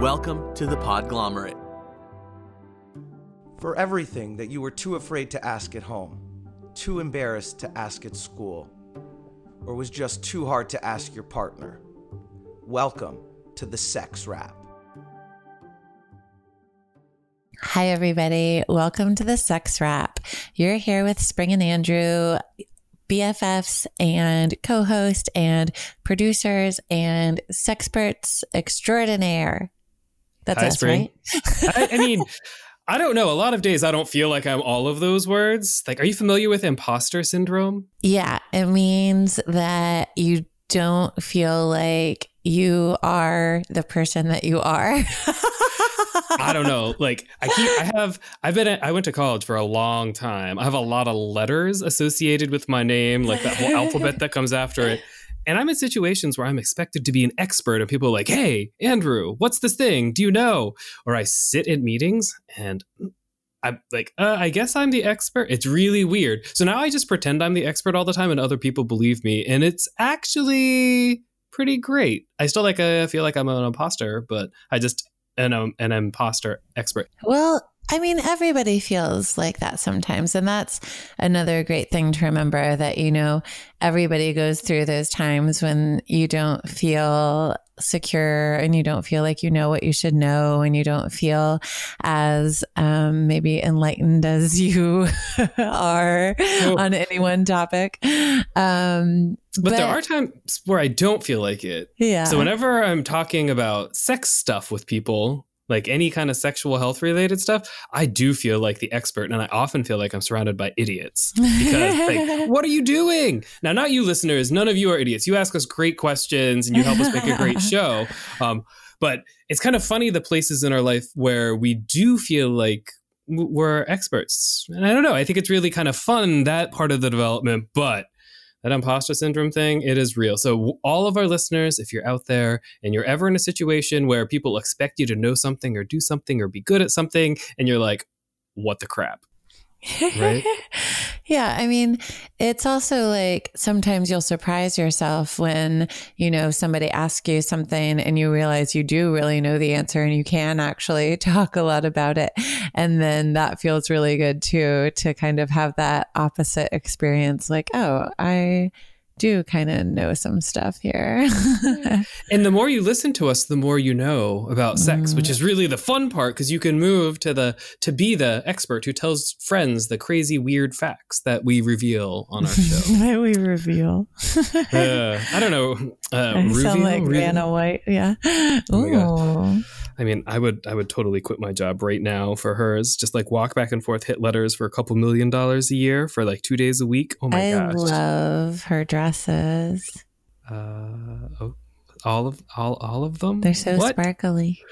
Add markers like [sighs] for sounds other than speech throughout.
Welcome to the Podglomerate. For everything that you were too afraid to ask at home, too embarrassed to ask at school, or was just too hard to ask your partner, welcome to the Sex Wrap. Hi, everybody. Welcome to the Sex Wrap. You're here with Spring and Andrew, BFFs and co host and producers and sexperts extraordinaire. That's us, Spring. right? [laughs] I, I mean, I don't know. A lot of days I don't feel like I'm all of those words. Like, are you familiar with imposter syndrome? Yeah, it means that you don't feel like you are the person that you are. I don't know. [laughs] Like, I keep, I have, I've been, at, I went to college for a long time. I have a lot of letters associated with my name, like that whole alphabet that comes after it. And I'm in situations where I'm expected to be an expert, and people are like, "Hey, Andrew, what's this thing? Do you know?" Or I sit in meetings and I'm like, uh, "I guess I'm the expert." It's really weird. So now I just pretend I'm the expert all the time, and other people believe me, and it's actually pretty great. I still like, uh, feel like I'm an imposter, but I just an um, an imposter expert. Well, I mean, everybody feels like that sometimes. And that's another great thing to remember that, you know, everybody goes through those times when you don't feel secure and you don't feel like you know what you should know and you don't feel as um, maybe enlightened as [laughs] you are Oh. on any one topic. Um, But, there are times where I don't feel like it. yeah. So whenever I'm talking about sex stuff with people, like any kind of sexual health related stuff, I do feel like the expert, and I often feel like I'm surrounded by idiots [laughs] because, like, what are you doing? Now, not you listeners, none of you are idiots. You ask us great questions and you help us make a great [laughs] show. Um, but it's kind of funny the places in our life where we do feel like we're experts, and I don't know. I think it's really kind of fun that part of the development, but that imposter syndrome thing, it is real. So, all of our listeners, if you're out there and you're ever in a situation where people expect you to know something or do something or be good at something, and you're like, what the crap? [laughs] Right? Yeah. I mean, it's also like sometimes you'll surprise yourself when, you know, somebody asks you something and you realize you do really know the answer and you can actually [laughs] talk a lot about it. And then that feels really good too, to kind of have that opposite experience like, oh, I do kind of know some stuff here. [laughs] And the more you listen to us, the more you know about sex, which is really the fun part because you can move to the to be the expert who tells friends the crazy weird facts that we reveal on our show. [laughs] That we reveal. uh, I don't know. Uh, [laughs] I sound like Reveal? Vanna White. Yeah. Oh. Ooh. I mean, I would I would totally quit my job right now for hers. Just like walk back and forth, hit letters for a couple million dollars a year for like two days a week. Oh my I gosh! I love her dresses. uh, oh, all of all all of them. They're so What? sparkly.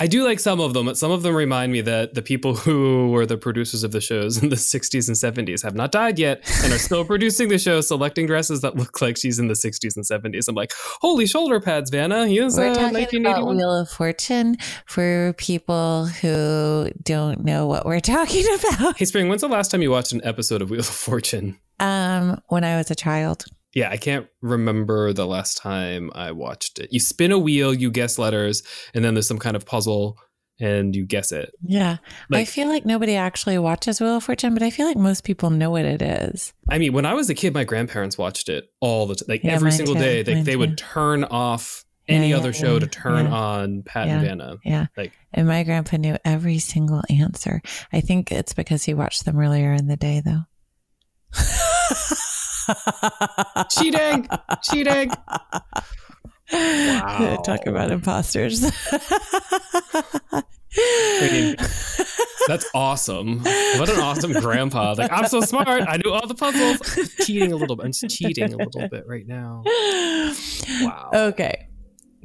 I do like some of them, but some of them remind me that the people who were the producers of the shows in the 60s and 70s have not died yet and are still [laughs] producing the show, selecting dresses that look like she's in the 60s and 70s. I'm like, holy shoulder pads, Vanna. He is We're uh, talking about Wheel of Fortune for people who don't know what we're [laughs] talking about. Hey, Spring, when's the last time you watched an episode of Wheel of Fortune? Um, when I was a child. Yeah, I can't remember the last time I watched it. You spin a wheel, you guess letters, and then there's some kind of puzzle and you guess it. Yeah. I feel like nobody actually watches Wheel of Fortune, but I feel like most people know what it is. I mean, when I was a kid, my grandparents watched it all the time. Like Yeah, every single too, day, they, mine they too. would turn off any yeah, other show yeah, to turn on Pat and Vanna. Yeah. Like, And my grandpa knew every single answer. I think it's because he watched them earlier in the day, though. [laughs] [laughs] cheating, cheating. Wow. Talk about imposters. That's awesome. What an awesome grandpa. Like, I'm so smart. I knew all the puzzles. I'm cheating a little bit. I'm just cheating a little bit right now. Wow. Okay.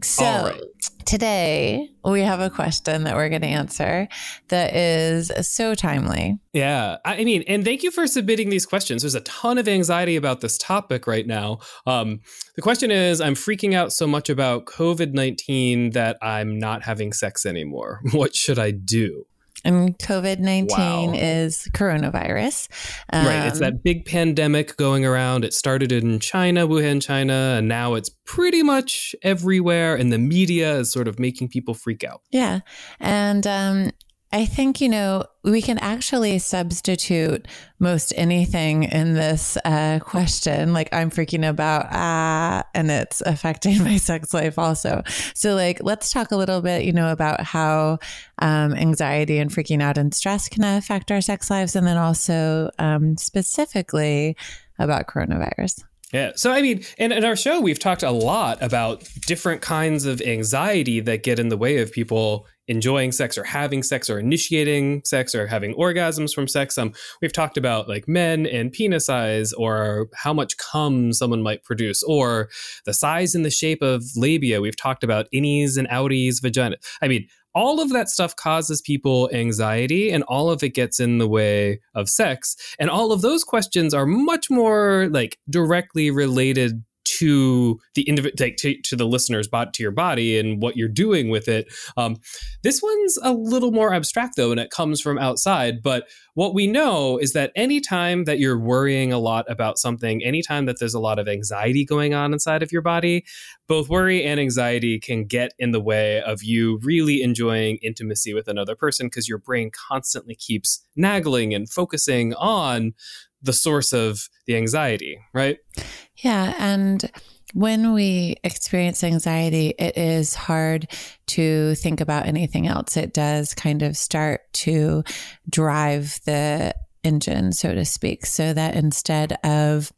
So right. today we have a question that we're going to answer that is so timely. Yeah. I I mean, and thank you for submitting these questions. There's a ton of anxiety about this topic right now. Um, the question is I'm freaking out so much about COVID 19 that I'm not having sex anymore. [laughs] What should I do? And COVID 19 Wow. is coronavirus. right. It's Um, that big pandemic going around. It started in China, Wuhan, China, and now it's pretty much everywhere. And the media is sort of making people freak out. Yeah. And um, I think, you know, we can actually substitute most anything in this uh, question. Like, I'm freaking about, ah, and it's affecting [laughs] my sex life also. So, like, let's talk a little bit, you know, about how um, anxiety and freaking out and stress can affect our sex lives. And then also um, specifically about coronavirus. Yeah. So, I mean, in, in our show, we've talked a lot about different kinds of anxiety that get in the way of people enjoying sex or having sex or initiating sex or having orgasms from sex. Um, we've talked about like men and penis size or how much cum someone might produce or the size and the shape of labia. We've talked about innies and outies, vagina. I mean, all of that stuff causes people anxiety and all of it gets in the way of sex and all of those questions are much more like directly related to the individual like, to, to the listener's body to your body and what you're doing with it. Um, this one's a little more abstract though and it comes from outside but what we know is that anytime that you're worrying a lot about something anytime that there's a lot of anxiety going on inside of your body both worry and anxiety can get in the way of you really enjoying intimacy with another person because your brain constantly keeps nagging and focusing on the source of the anxiety, right? Yeah. And when we experience anxiety, it is hard to think about anything else. It does kind of start to drive the engine, so to speak, so that instead of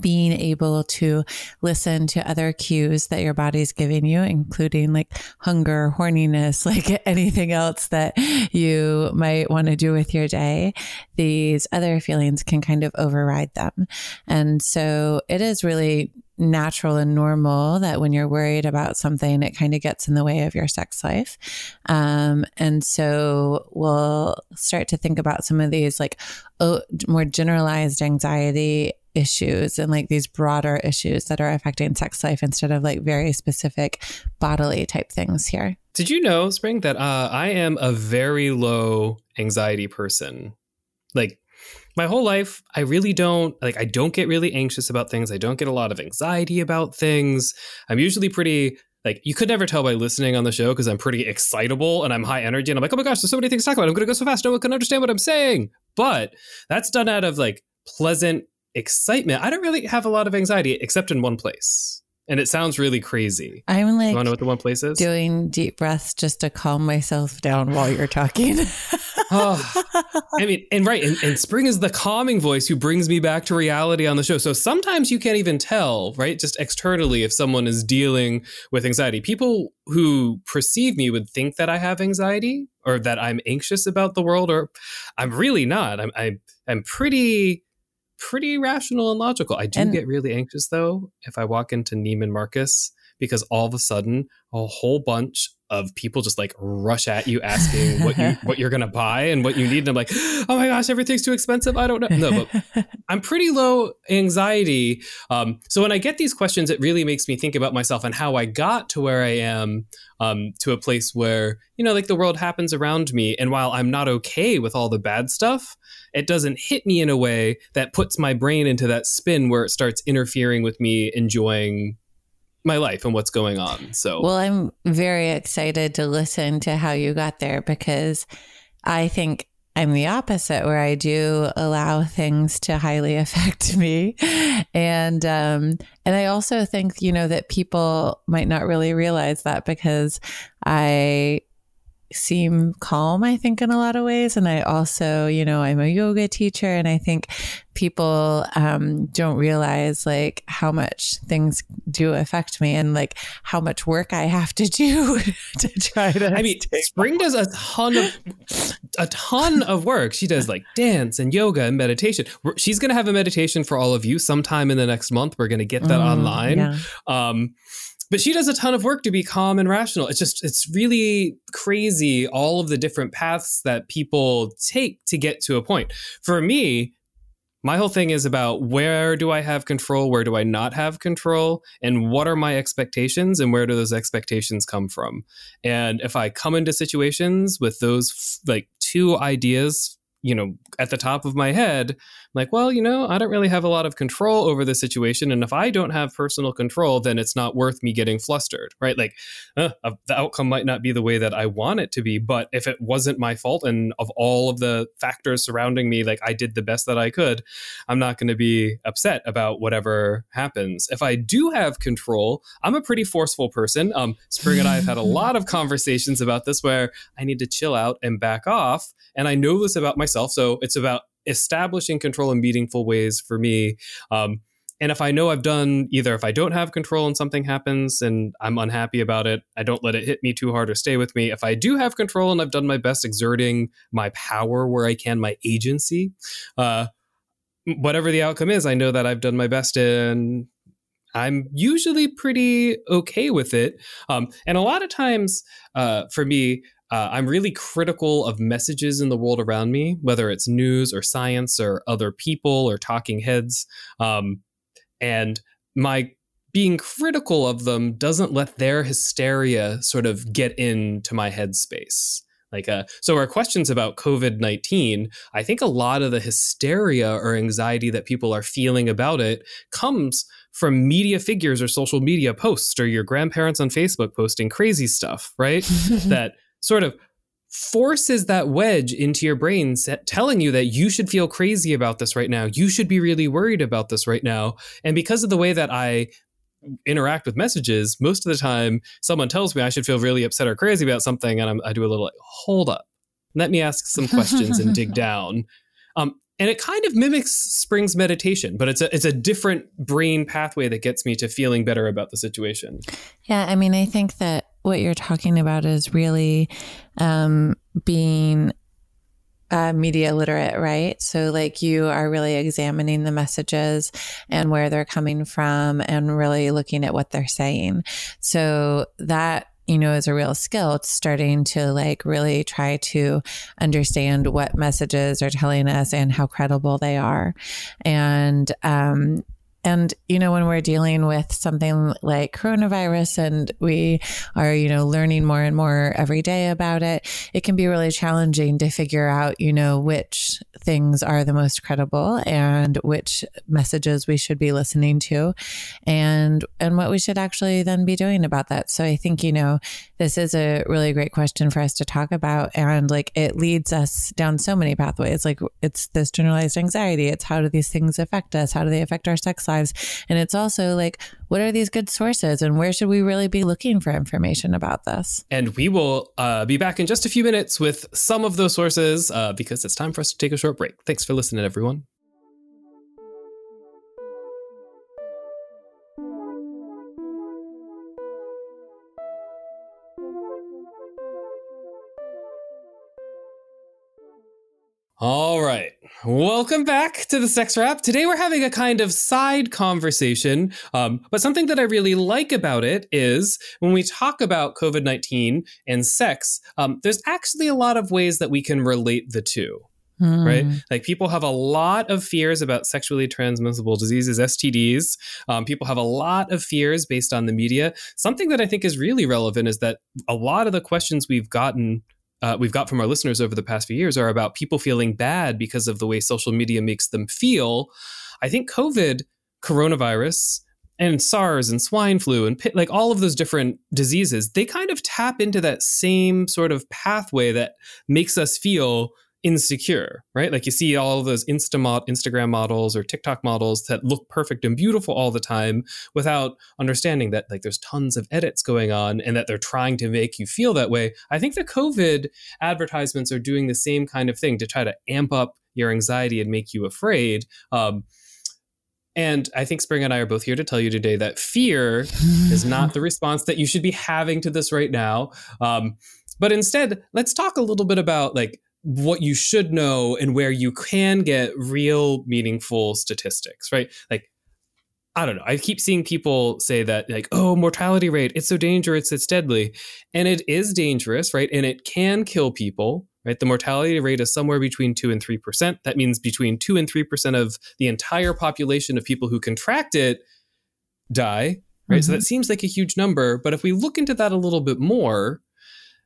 being able to listen to other cues that your body's giving you, including like hunger, horniness, [laughs] like anything else that you might want to do with your day, these other feelings can kind of override them. And so it is really natural and normal that when you're worried about something, it kind of gets in the way of your sex life. Um, and so we'll start to think about some of these like oh, more generalized anxiety issues and like these broader issues that are affecting sex life instead of like very specific bodily type things here. Did you know, Spring, that uh, I am a very low anxiety person? Like, my whole life, I really don't like, I don't get really anxious about things. I don't get a lot of anxiety about things. I'm usually pretty like you could never tell by listening on the show because I'm pretty excitable and I'm high energy and I'm like, oh my gosh, there's so many things to talk about. I'm gonna go so fast, no one can understand what I'm saying. But that's done out of like pleasant excitement. I don't really have a lot of anxiety except in one place. And it sounds really crazy. I'm You like wanna know what the one place is? doing deep breaths just to calm myself down while you're talking. [sighs] Oh, I mean, and right, and, and Spring is the calming voice who brings me back to reality on the show. So sometimes you can't even tell, right, just externally, if someone is dealing with anxiety. People who perceive me would think that I have anxiety or that I'm anxious about the world, or I'm really not. I'm I, I'm pretty pretty rational and logical. I do And- get really anxious though if I walk into Neiman Marcus because all of a sudden a whole bunch of people just like rush at you asking what you what you're gonna buy and what you need. And I'm like, oh my gosh, everything's too expensive. I don't know. No, but [laughs] I'm pretty low anxiety. Um, so when I get these questions, it really makes me think about myself and how I got to where I am, um, to a place where, you know, like the world happens around me. And while I'm not okay with all the bad stuff, it doesn't hit me in a way that puts my brain into that spin where it starts interfering with me enjoying my life and what's going on. So Well, I'm very excited to listen to how you got there because I think I'm the opposite, where I do allow things to highly [laughs] affect me, and um, and I also think you know that people might not really realize that because I seem calm i think in a lot of ways and i also you know i'm a yoga teacher and i think people um, don't realize like how much things do affect me and like how much work i have to do [laughs] to try to I mean, Spring does a ton of a ton of work. She does like dance and yoga and meditation. She's going to have a meditation for all of you sometime in the next month. We're going to get that Mm, online. yeah. Um, but she does a ton of work to be calm and rational. It's just, it's really crazy all of the different paths that people take to get to a point. For me, my whole thing is about where do I have control, where do I not have control, and what are my expectations, and where do those expectations come from? And if I come into situations with those like two ideas you know, at the top of my head, like, well, you know, I don't really have a lot of control over the situation. And if I don't have personal control, then it's not worth me getting flustered, right? Like, uh, the outcome might not be the way that I want it to be. But if it wasn't my fault and of all of the factors surrounding me, like I did the best that I could, I'm not going to be upset about whatever happens. If I do have control, I'm a pretty forceful person. Um, Spring and I have had a lot of [laughs] conversations about this where I need to chill out and back off. And I know this about myself myself. So it's about establishing control in meaningful ways for me. Um, and if I know I've done either if I don't have control and something happens and I'm unhappy about it, I don't let it hit me too hard or stay with me. If I do have control and I've done my best exerting my power where I can, my agency, uh, whatever the outcome is, I know that I've done my best and I'm usually pretty okay with it. Um, and a lot of times uh, for me, uh, I'm really critical of messages in the world around me, whether it's news or science or other people or talking heads. Um, and my being critical of them doesn't let their hysteria sort of get into my headspace. Like, uh, so our questions about COVID 19, I think a lot of the hysteria or anxiety that people are feeling about it comes from media figures or social media posts or your grandparents on Facebook posting crazy stuff, right? [laughs] that sort of forces that wedge into your brain telling you that you should feel crazy about this right now. You should be really worried about this right now. And because of the way that i interact with messages most of the time someone tells me i should feel really upset or crazy about something and I'm, i do a little like hold up. Let me ask some questions and dig [laughs] down. Um, and it kind of mimics spring's meditation but it's a it's a different brain pathway that gets me to feeling better about the situation. Yeah i mean i think that what you're talking about is really um, being uh, media literate, right? So, like, you are really examining the messages and where they're coming from and really looking at what they're saying. So, that you know, is a real skill. It's starting to like really try to understand what messages are telling us and how credible they are. And, um, and, you know, when we're dealing with something like coronavirus and we are, you know, learning more and more every day about it, it can be really challenging to figure out, you know, which things are the most credible and which messages we should be listening to and, and what we should actually then be doing about that. So I think, you know, this is a really great question for us to talk about. And like it leads us down so many pathways. Like it's this generalized anxiety. It's how do these things affect us? How do they affect our sex lives? And it's also like, what are these good sources and where should we really be looking for information about this? And we will uh, be back in just a few minutes with some of those sources uh, because it's time for us to take a short break. Thanks for listening, everyone. All right. Welcome back to the Sex Wrap. Today we're having a kind of side conversation. Um, but something that I really like about it is when we talk about COVID 19 and sex, um, there's actually a lot of ways that we can relate the two. Mm. Right? Like people have a lot of fears about sexually transmissible diseases, STDs. Um, people have a lot of fears based on the media. Something that I think is really relevant is that a lot of the questions we've gotten uh, we've got from our listeners over the past few years are about people feeling bad because of the way social media makes them feel. I think COVID, coronavirus, and SARS and swine flu and like all of those different diseases, they kind of tap into that same sort of pathway that makes us feel insecure, right? Like you see all those Insta Instagram models or TikTok models that look perfect and beautiful all the time without understanding that like there's tons of edits going on and that they're trying to make you feel that way. I think the COVID advertisements are doing the same kind of thing to try to amp up your anxiety and make you afraid. Um, and I think Spring and I are both here to tell you today that fear is not the response that you should be having to this right now. Um, but instead, let's talk a little bit about like what you should know and where you can get real meaningful statistics, right? Like, I don't know. I keep seeing people say that, like, oh, mortality rate, it's so dangerous, it's deadly. And it is dangerous, right? And it can kill people, right? The mortality rate is somewhere between 2 and 3%. That means between 2 and 3% of the entire population of people who contract it die, right? Mm-hmm. So that seems like a huge number. But if we look into that a little bit more,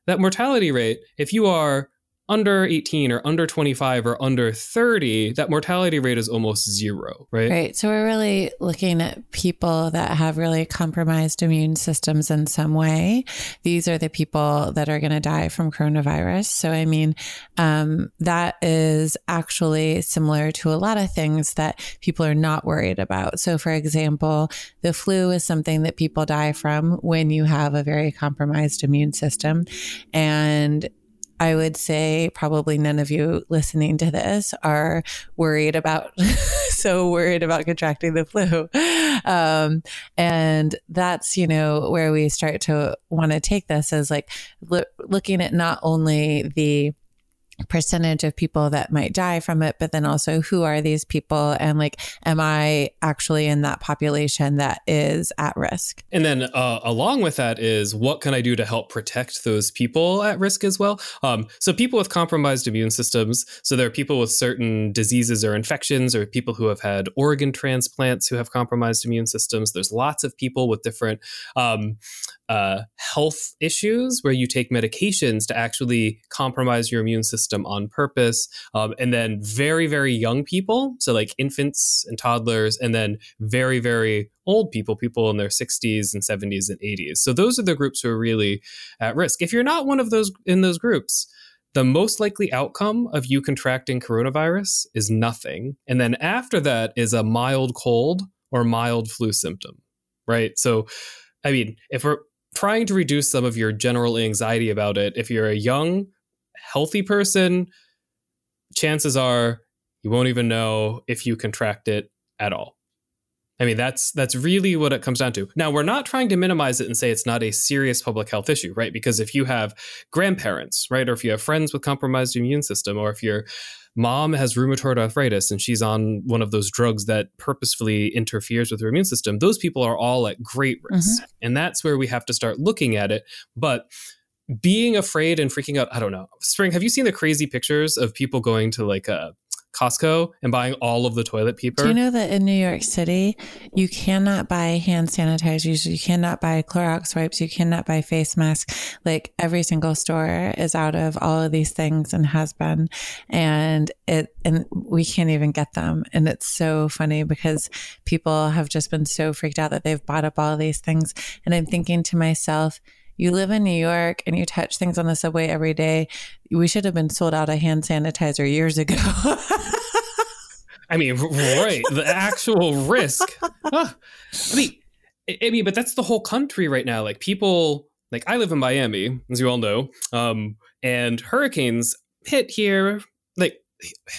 that mortality rate, if you are under 18 or under 25 or under 30, that mortality rate is almost zero, right? Right. So we're really looking at people that have really compromised immune systems in some way. These are the people that are going to die from coronavirus. So, I mean, um, that is actually similar to a lot of things that people are not worried about. So, for example, the flu is something that people die from when you have a very compromised immune system. And I would say probably none of you listening to this are worried about, [laughs] so worried about contracting the flu. Um, and that's, you know, where we start to want to take this as like lo- looking at not only the percentage of people that might die from it, but then also who are these people and like, am I actually in that population that is at risk? And then uh, along with that is what can I do to help protect those people at risk as well? Um, so people with compromised immune systems. So there are people with certain diseases or infections, or people who have had organ transplants who have compromised immune systems. There's lots of people with different um, uh, health issues where you take medications to actually compromise your immune system on purpose. Um, and then very, very young people, so like infants and toddlers, and then very, very old people, people in their 60s and 70s and 80s. So those are the groups who are really at risk. If you're not one of those in those groups, the most likely outcome of you contracting coronavirus is nothing. And then after that is a mild cold or mild flu symptom, right? So, I mean, if we're trying to reduce some of your general anxiety about it. If you're a young, healthy person, chances are you won't even know if you contract it at all. I mean, that's that's really what it comes down to. Now, we're not trying to minimize it and say it's not a serious public health issue, right? Because if you have grandparents, right, or if you have friends with compromised immune system, or if you're mom has rheumatoid arthritis and she's on one of those drugs that purposefully interferes with her immune system, those people are all at great risk. Mm-hmm. And that's where we have to start looking at it. But being afraid and freaking out, I don't know. Spring, have you seen the crazy pictures of people going to like a Costco and buying all of the toilet paper. Do you know that in New York City, you cannot buy hand sanitizers, you cannot buy Clorox wipes, you cannot buy face masks. Like every single store is out of all of these things and has been, and it and we can't even get them. And it's so funny because people have just been so freaked out that they've bought up all these things. And I'm thinking to myself, you live in New York and you touch things on the subway every day. We should have been sold out of hand sanitizer years ago. [laughs] I mean, right. The actual risk. Huh. I mean, I mean, but that's the whole country right now. Like people, like I live in Miami, as you all know, um, and hurricanes hit here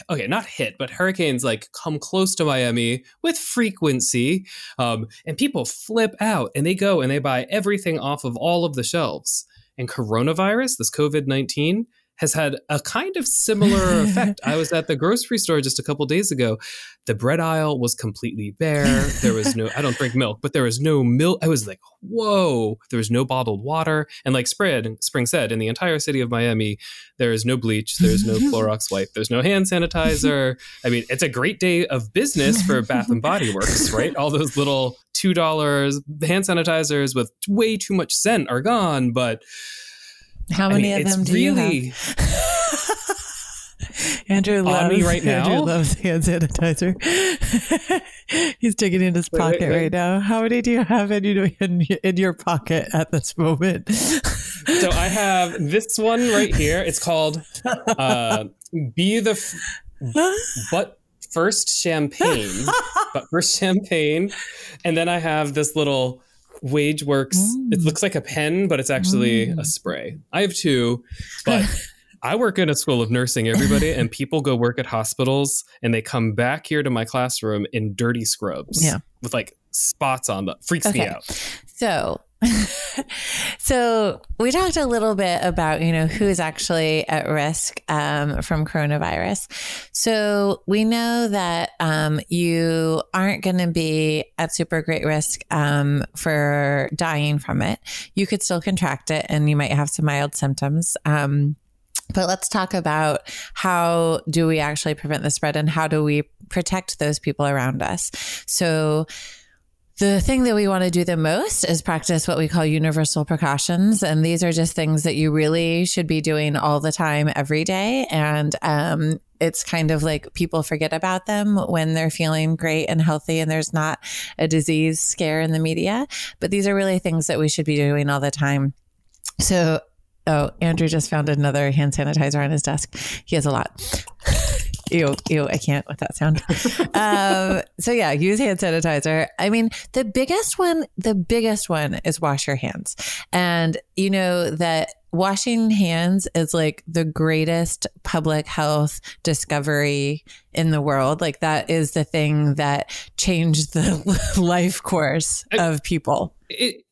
okay, not hit, but hurricanes like come close to Miami with frequency. Um, and people flip out and they go and they buy everything off of all of the shelves. And coronavirus, this COVID 19, has had a kind of similar effect. [laughs] I was at the grocery store just a couple days ago. The bread aisle was completely bare. There was no, I don't drink milk, but there was no milk. I was like, whoa, there was no bottled water. And like Spring, Spring said, in the entire city of Miami, there is no bleach, there's no Clorox wipe, there's no hand sanitizer. I mean, it's a great day of business for Bath and Body Works, right? All those little $2 hand sanitizers with way too much scent are gone, but how many I mean, of them do really, you have? [laughs] Andrew loves, me right now. Andrew loves hand sanitizer. [laughs] He's digging in his wait, pocket wait, wait. right now. How many do you have in, in, in your pocket at this moment? so I [laughs] have this one right here. It's called uh, "Be the F- But First Champagne." but first champagne, and then I have this little WageWorks. Mm. It looks like a pen, but it's actually mm. a spray. I have two, but [laughs] I work in a school of nursing, everybody, and people go work at hospitals and they come back here to my classroom in dirty scrubs. Yeah. With like spots on them. Freaks okay. me out. So [laughs] so we talked a little bit about you know who's actually at risk um, from coronavirus. So we know that um, you aren't going to be at super great risk um, for dying from it. You could still contract it and you might have some mild symptoms um, but let's talk about how do we actually prevent the spread and how do we protect those people around us. So the thing that we want to do the most is practice what we call universal precautions. And these are just things that you really should be doing all the time, every day. And um, it's kind of like people forget about them when they're feeling great and healthy and there's not a disease scare in the media. But these are really things that we should be doing all the time. So, oh, Andrew just found another hand sanitizer on his desk. He has a lot. Ew, ew, I can't with that sound. [laughs] um, so yeah, use hand sanitizer. I mean, the biggest one, the biggest one is wash your hands. And you know that washing hands is like the greatest public health discovery in the world. Like that is the thing that changed the [laughs] life course of people. It,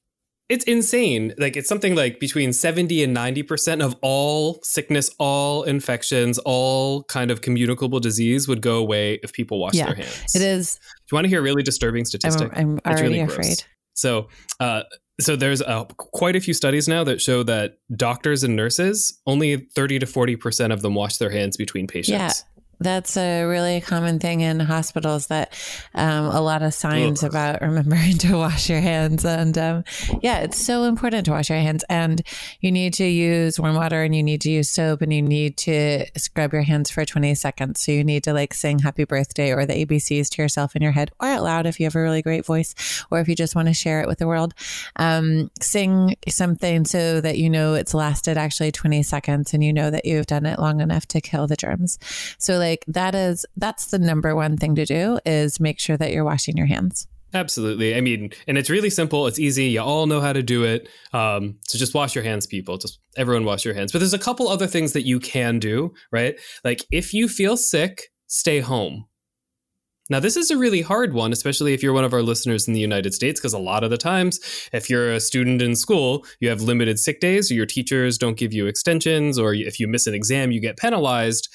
it's insane. Like it's something like between 70 and 90% of all sickness, all infections, all kind of communicable disease would go away if people wash Yeah, their hands. It is. Do you want to hear a really disturbing statistic? I'm, I'm already really afraid. So, uh, so there's uh, quite a few studies now that show that doctors and nurses only 30 to 40 percent of them wash their hands between patients. Yeah. That's a really common thing in hospitals that um, a lot of signs about remembering [laughs] to wash your hands. And um, yeah, it's so important to wash your hands. And you need to use warm water and you need to use soap and you need to scrub your hands for 20 seconds. So you need to like sing happy birthday or the ABCs to yourself in your head or out loud if you have a really great voice or if you just want to share it with the world. Um, sing something so that you know it's lasted actually 20 seconds and you know that you've done it long enough to kill the germs. So like that is that's the number one thing to do is make sure that you're washing your hands. Absolutely. I mean, and it's really simple. It's easy. You all know how to do it. Um, so just wash your hands, people. Just everyone wash your hands. But there's a couple other things that you can do, right? Like if you feel sick, stay home. Now, this is a really hard one, especially if you're one of our listeners in the United States, because a lot of the times, if you're a student in school, you have limited sick days, or your teachers don't give you extensions, or if you miss an exam, you get penalized.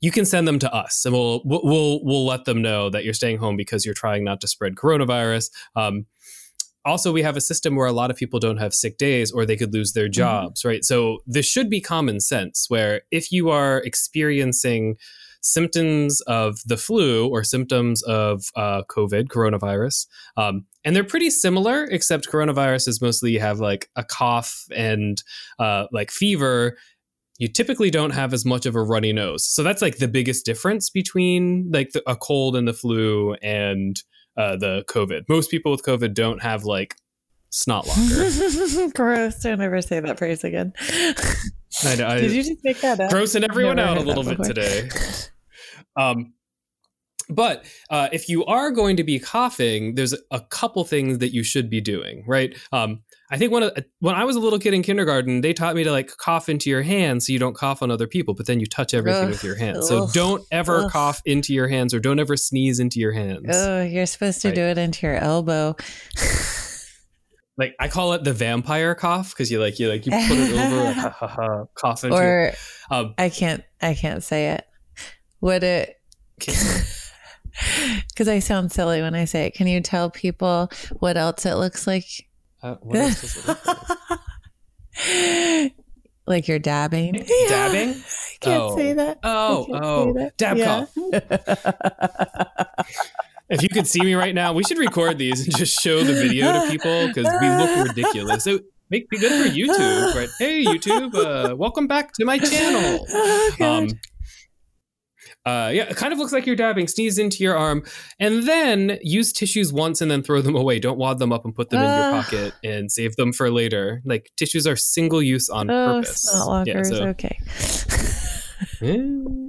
You can send them to us, and we'll we'll we'll, let them know that you're staying home because you're trying not to spread coronavirus. Um, also, we have a system where a lot of people don't have sick days, or they could lose their jobs, right? So this should be common sense. Where if you are experiencing symptoms of the flu or symptoms of uh, COVID, coronavirus. Um, and they're pretty similar, except coronavirus is mostly you have like a cough and uh, like fever. You typically don't have as much of a runny nose. So that's like the biggest difference between like the, a cold and the flu and uh, the COVID. Most people with COVID don't have like snot locker. [laughs] Gross. Don't ever say that phrase again. I, know, I, Did you just make that up? grossing everyone out a little bit today. [laughs] Um, but uh, if you are going to be coughing, there's a couple things that you should be doing, right? Um, I think one of when I was a little kid in kindergarten, they taught me to like cough into your hands so you don't cough on other people, but then you touch everything Ugh. with your hands. So Ugh. don't ever Ugh. cough into your hands or don't ever sneeze into your hands. Oh, you're supposed to Right. do it into your elbow. Like I call it the vampire cough because you like you like you put it over like, ha, ha, ha, cough into. or um, I can't I can't say it. Would it because [laughs] I sound silly when I say it. Can you tell people what else it looks like? Uh, what else does it look like? [laughs] like you're dabbing. [laughs] Dabbing? I can't Oh. say that. Oh, oh, that. dab Yeah. [laughs] If you could see me right now, we should record these and just show the video to people because we look ridiculous. It make be good for YouTube, right? Hey, YouTube, uh, welcome back to my channel. Oh, Um, uh, yeah, it kind of looks like you're dabbing. Sneeze into your arm, and then use tissues once and then throw them away. Don't wad them up and put them in your pocket and save them for later. Like tissues are single use on oh, purpose. snot lockers. so- okay. [laughs] Eh,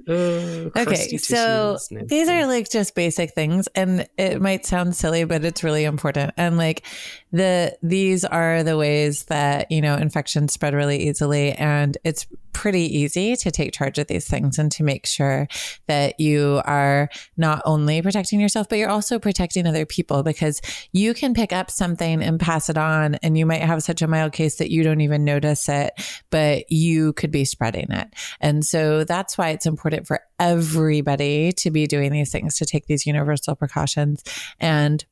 uh, Okay, so tissues, these are like just basic things, and it might sound silly, but it's really important. And like the these are the ways that you know infections spread really easily, and it's pretty easy to take charge of these things and to make sure that you are not only protecting yourself, but you're also protecting other people because you can pick up something and pass it on, and you might have such a mild case that you don't even notice it, but you could be spreading it. And so that's why it's important for everybody to be doing these things, to take these universal precautions. And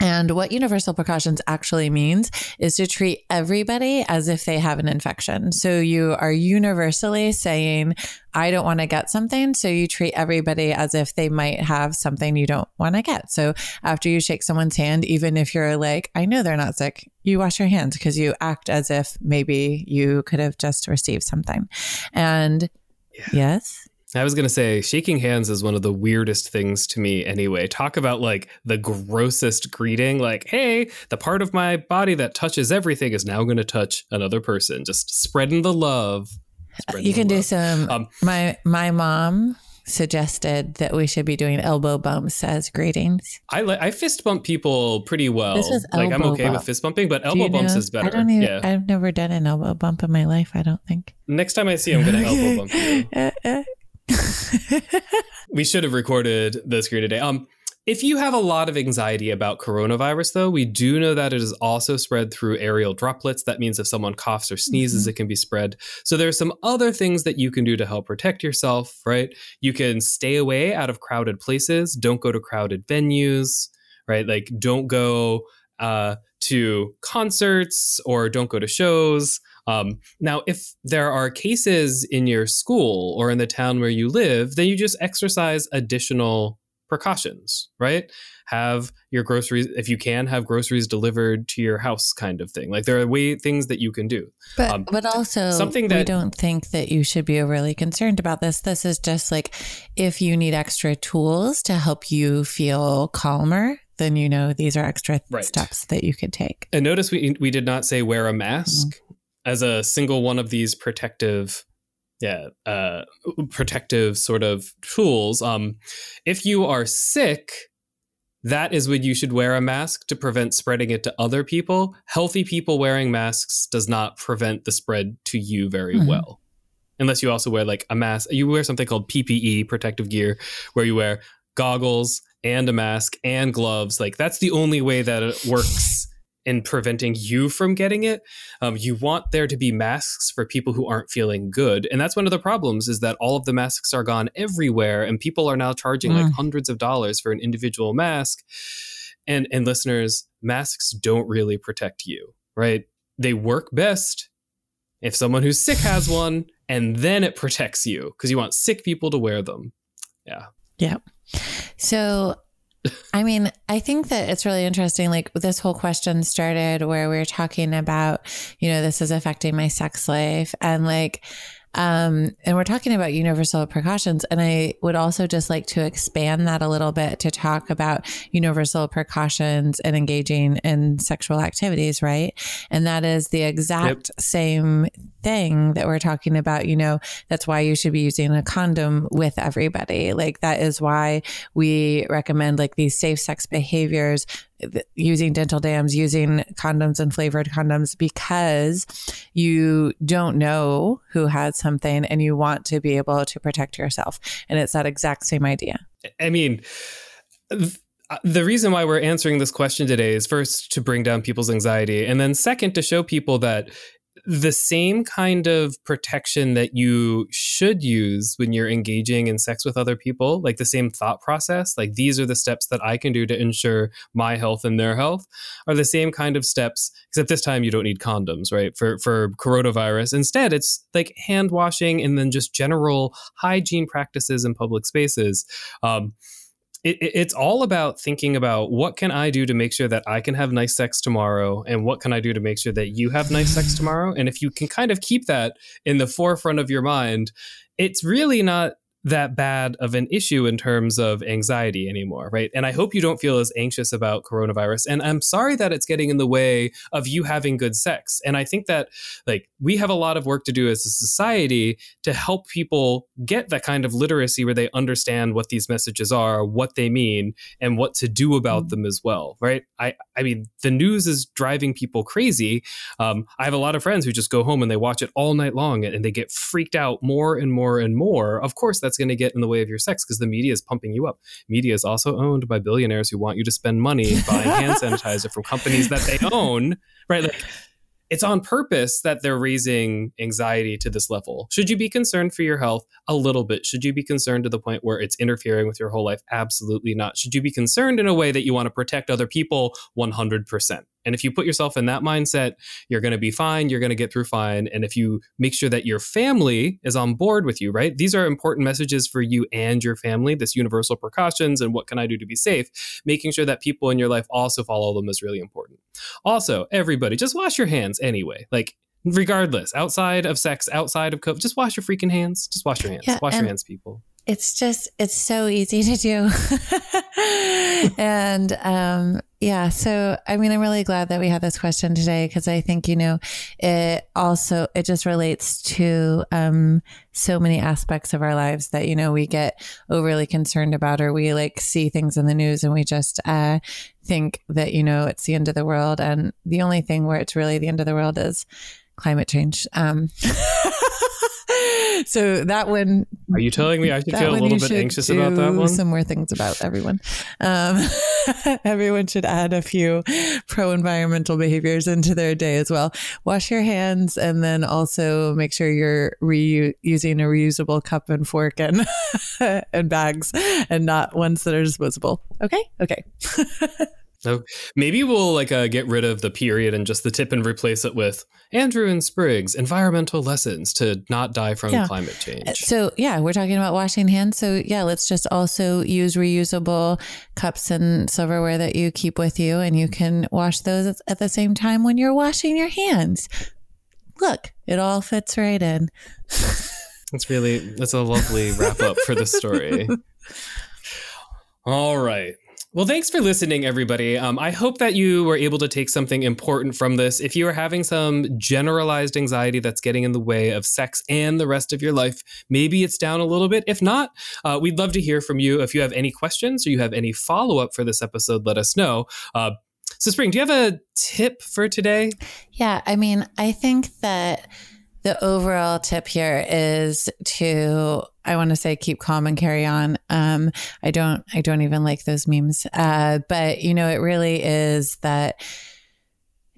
And what universal precautions actually means is to treat everybody as if they have an infection. So you are universally saying, I don't want to get something. So you treat everybody as if they might have something you don't want to get. So after you shake someone's hand, even if you're like, I know they're not sick, you wash your hands because you act as if maybe you could have just received something. And yeah. yes. I was going to say, shaking hands is one of the weirdest things to me anyway. Talk about like the grossest greeting, like, hey, the part of my body that touches everything is now going to touch another person. Just spreading the love. Spreading you can do some. Um, my my mom suggested that we should be doing elbow bumps as greetings. I li- I fist bump people pretty well. This is like I'm okay bump. with fist bumping, but elbow bumps know? is better. I don't even, yeah. I've never done an elbow bump in my life. I don't think. Next time I see, you, I'm going [laughs] to elbow bump you. [laughs] We should have recorded the screen today. Um, if you have a lot of anxiety about coronavirus, though, we do know that it is also spread through aerial droplets. That means if someone coughs or sneezes, mm-hmm. it can be spread. So there are some other things that you can do to help protect yourself, right? You can stay away out of crowded places. Don't go to crowded venues, right? Like don't go uh, to concerts or don't go to shows. Um, now, if there are cases in your school or in the town where you live, then you just exercise additional precautions, right? Have your groceries, if you can, have groceries delivered to your house, kind of thing. Like there are way things that you can do. But um, but also something that we don't think that you should be overly concerned about this. This is just like if you need extra tools to help you feel calmer, then you know these are extra right. steps that you could take. And notice we we did not say wear a mask. Mm-hmm as a single one of these protective yeah uh protective sort of tools. Um if you are sick that is when you should wear a mask to prevent spreading it to other people. Healthy people wearing masks does not prevent the spread to you very mm-hmm. well. Unless you also wear like a mask you wear something called ppe protective gear where you wear goggles and a mask and gloves. Like that's the only way that it works in preventing you from getting it. Um, you want there to be masks for people who aren't feeling good. And that's one of the problems is that all of the masks are gone everywhere and people are now charging mm. like hundreds of dollars for an individual mask. And and listeners, masks don't really protect you, right? They work best if someone who's sick has one and then it protects you because you want sick people to wear them. Yeah. Yeah. So I mean, I think that it's really interesting. Like this whole question started where we were talking about, you know, this is affecting my sex life. And like, um, and we're talking about universal precautions. And I would also just like to expand that a little bit to talk about universal precautions and engaging in sexual activities, right? And that is the exact yep. same thing that we're talking about. You know, that's why you should be using a condom with everybody. Like, that is why we recommend like these safe sex behaviors using dental dams, using condoms and flavored condoms because you don't know who has something and you want to be able to protect yourself. And it's that exact same idea. I mean, uh, the reason why we're answering this question today is first to bring down people's anxiety, and then second to show people that the same kind of protection that you should use when you're engaging in sex with other people, like the same thought process, like these are the steps that I can do to ensure my health and their health, are the same kind of steps, except this time you don't need condoms, right? For for coronavirus. Instead, it's like hand washing and then just general hygiene practices in public spaces. Um, it, it's all about thinking about what can I do to make sure that I can have nice sex tomorrow, and what can I do to make sure that you have nice sex tomorrow. And if you can kind of keep that in the forefront of your mind, it's really not that bad of an issue in terms of anxiety anymore, right? And I hope you don't feel as anxious about coronavirus. And I'm sorry that it's getting in the way of you having good sex. And I think that like we have a lot of work to do as a society to help people get that kind of literacy where they understand what these messages are, what they mean, and what to do about mm-hmm. them as well, right? I I mean, the news is driving people crazy. Um, I have a lot of friends who just go home and they watch it all night long and they get freaked out more and more and more. Of course, that's that's going to get in the way of your sex because the media is pumping you up. Media is also owned by billionaires who want you to spend money buying hand [laughs] sanitizer from companies that they own, right? Like, it's on purpose that they're raising anxiety to this level. Should you be concerned for your health? A little bit. Should you be concerned to the point where it's interfering with your whole life? Absolutely not. Should you be concerned in a way that you want to protect other people? 100%. And if you put yourself in that mindset, you're going to be fine. You're going to get through fine. And if you make sure that your family is on board with you, right? These are important messages for you and your family, this universal precautions and what can I do to be safe. Making sure that people in your life also follow them is really important. Also, everybody, just wash your hands anyway. Like, regardless, outside of sex, outside of COVID, just wash your freaking hands. Just wash your hands. Yeah, wash your hands, people. it's just it's so easy to do [laughs] [laughs] and um yeah so i mean i'm really glad that we had this question today because i think you know it also it just relates to um so many aspects of our lives that you know we get overly concerned about or we like see things in the news and we just uh think that you know it's the end of the world. And the only thing where it's really the end of the world is climate change. Um [laughs] so that one Are you telling me I should feel a little bit anxious about that one? Some more things about everyone. Um, [laughs] everyone should add a few pro environmental behaviors into their day as well. Wash your hands and then also make sure you're reu- using a reusable cup and fork and, [laughs] and bags and not ones that are disposable. Okay. Okay. [laughs] So maybe we'll like uh, get rid of the period and just the tip and replace it with Andrew and Spring's environmental lessons to not die from Yeah. climate change. So yeah, we're talking about washing hands. So yeah, let's just also use reusable cups and silverware that you keep with you, and you can wash those at the same time when you're washing your hands. Look, it all fits right in. [laughs] That's really that's a lovely wrap up for the story. [laughs] All right. Well, thanks for listening, everybody. Um, I hope that you were able to take something important from this. If you are having some generalized anxiety that's getting in the way of sex and the rest of your life, maybe it's down a little bit. If not, uh, we'd love to hear from you. If you have any questions or you have any follow up for this episode, let us know. Uh, so, Spring, do you have a tip for today? Yeah, I mean, I think that the overall tip here is to I want to say keep calm and carry on. Um, I don't I don't even like those memes. Uh, but you know, it really is that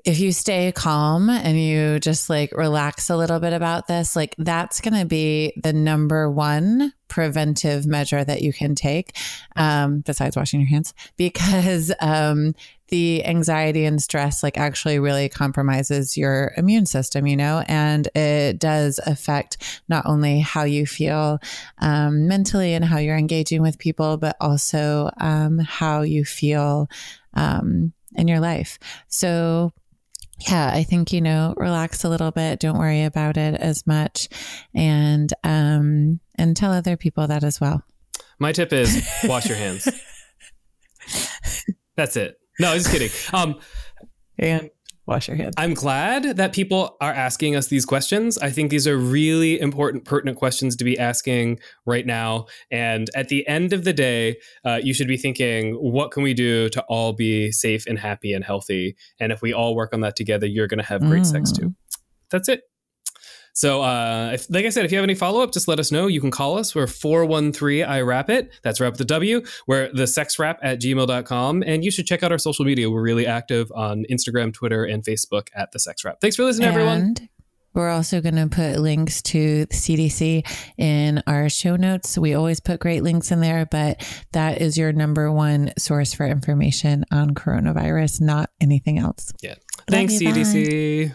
if you stay calm and you just like relax a little bit about this, like that's going to be the number one preventive measure that you can take, um, besides washing your hands, [laughs] because um, the anxiety and stress like actually really compromises your immune system, you know, and it does affect not only how you feel um, mentally and how you're engaging with people, but also um, how you feel um, in your life. So, yeah, I think, you know, relax a little bit. Don't worry about it as much. And, um, and tell other people that as well. My tip is wash your hands. [laughs] That's it. No, I'm just kidding. Um, And wash your hands. I'm glad that people are asking us these questions. I think these are really important, pertinent questions to be asking right now. And at the end of the day, uh, you should be thinking, what can we do to all be safe and happy and healthy? And if we all work on that together, you're going to have great sex Mm. too. That's it. So, uh, if, like I said, if you have any follow up, just let us know. You can call us. We're 413 I Wrap It. That's Wrap the W. We're the sex wrap at gmail.com. And you should check out our social media. We're really active on Instagram, Twitter, and Facebook at the sex wrap. Thanks for listening, everyone. We're also going to put links to the CDC in our show notes. We always put great links in there, but that is your number one source for information on coronavirus, not anything else. Yeah. Thanks, you, bye.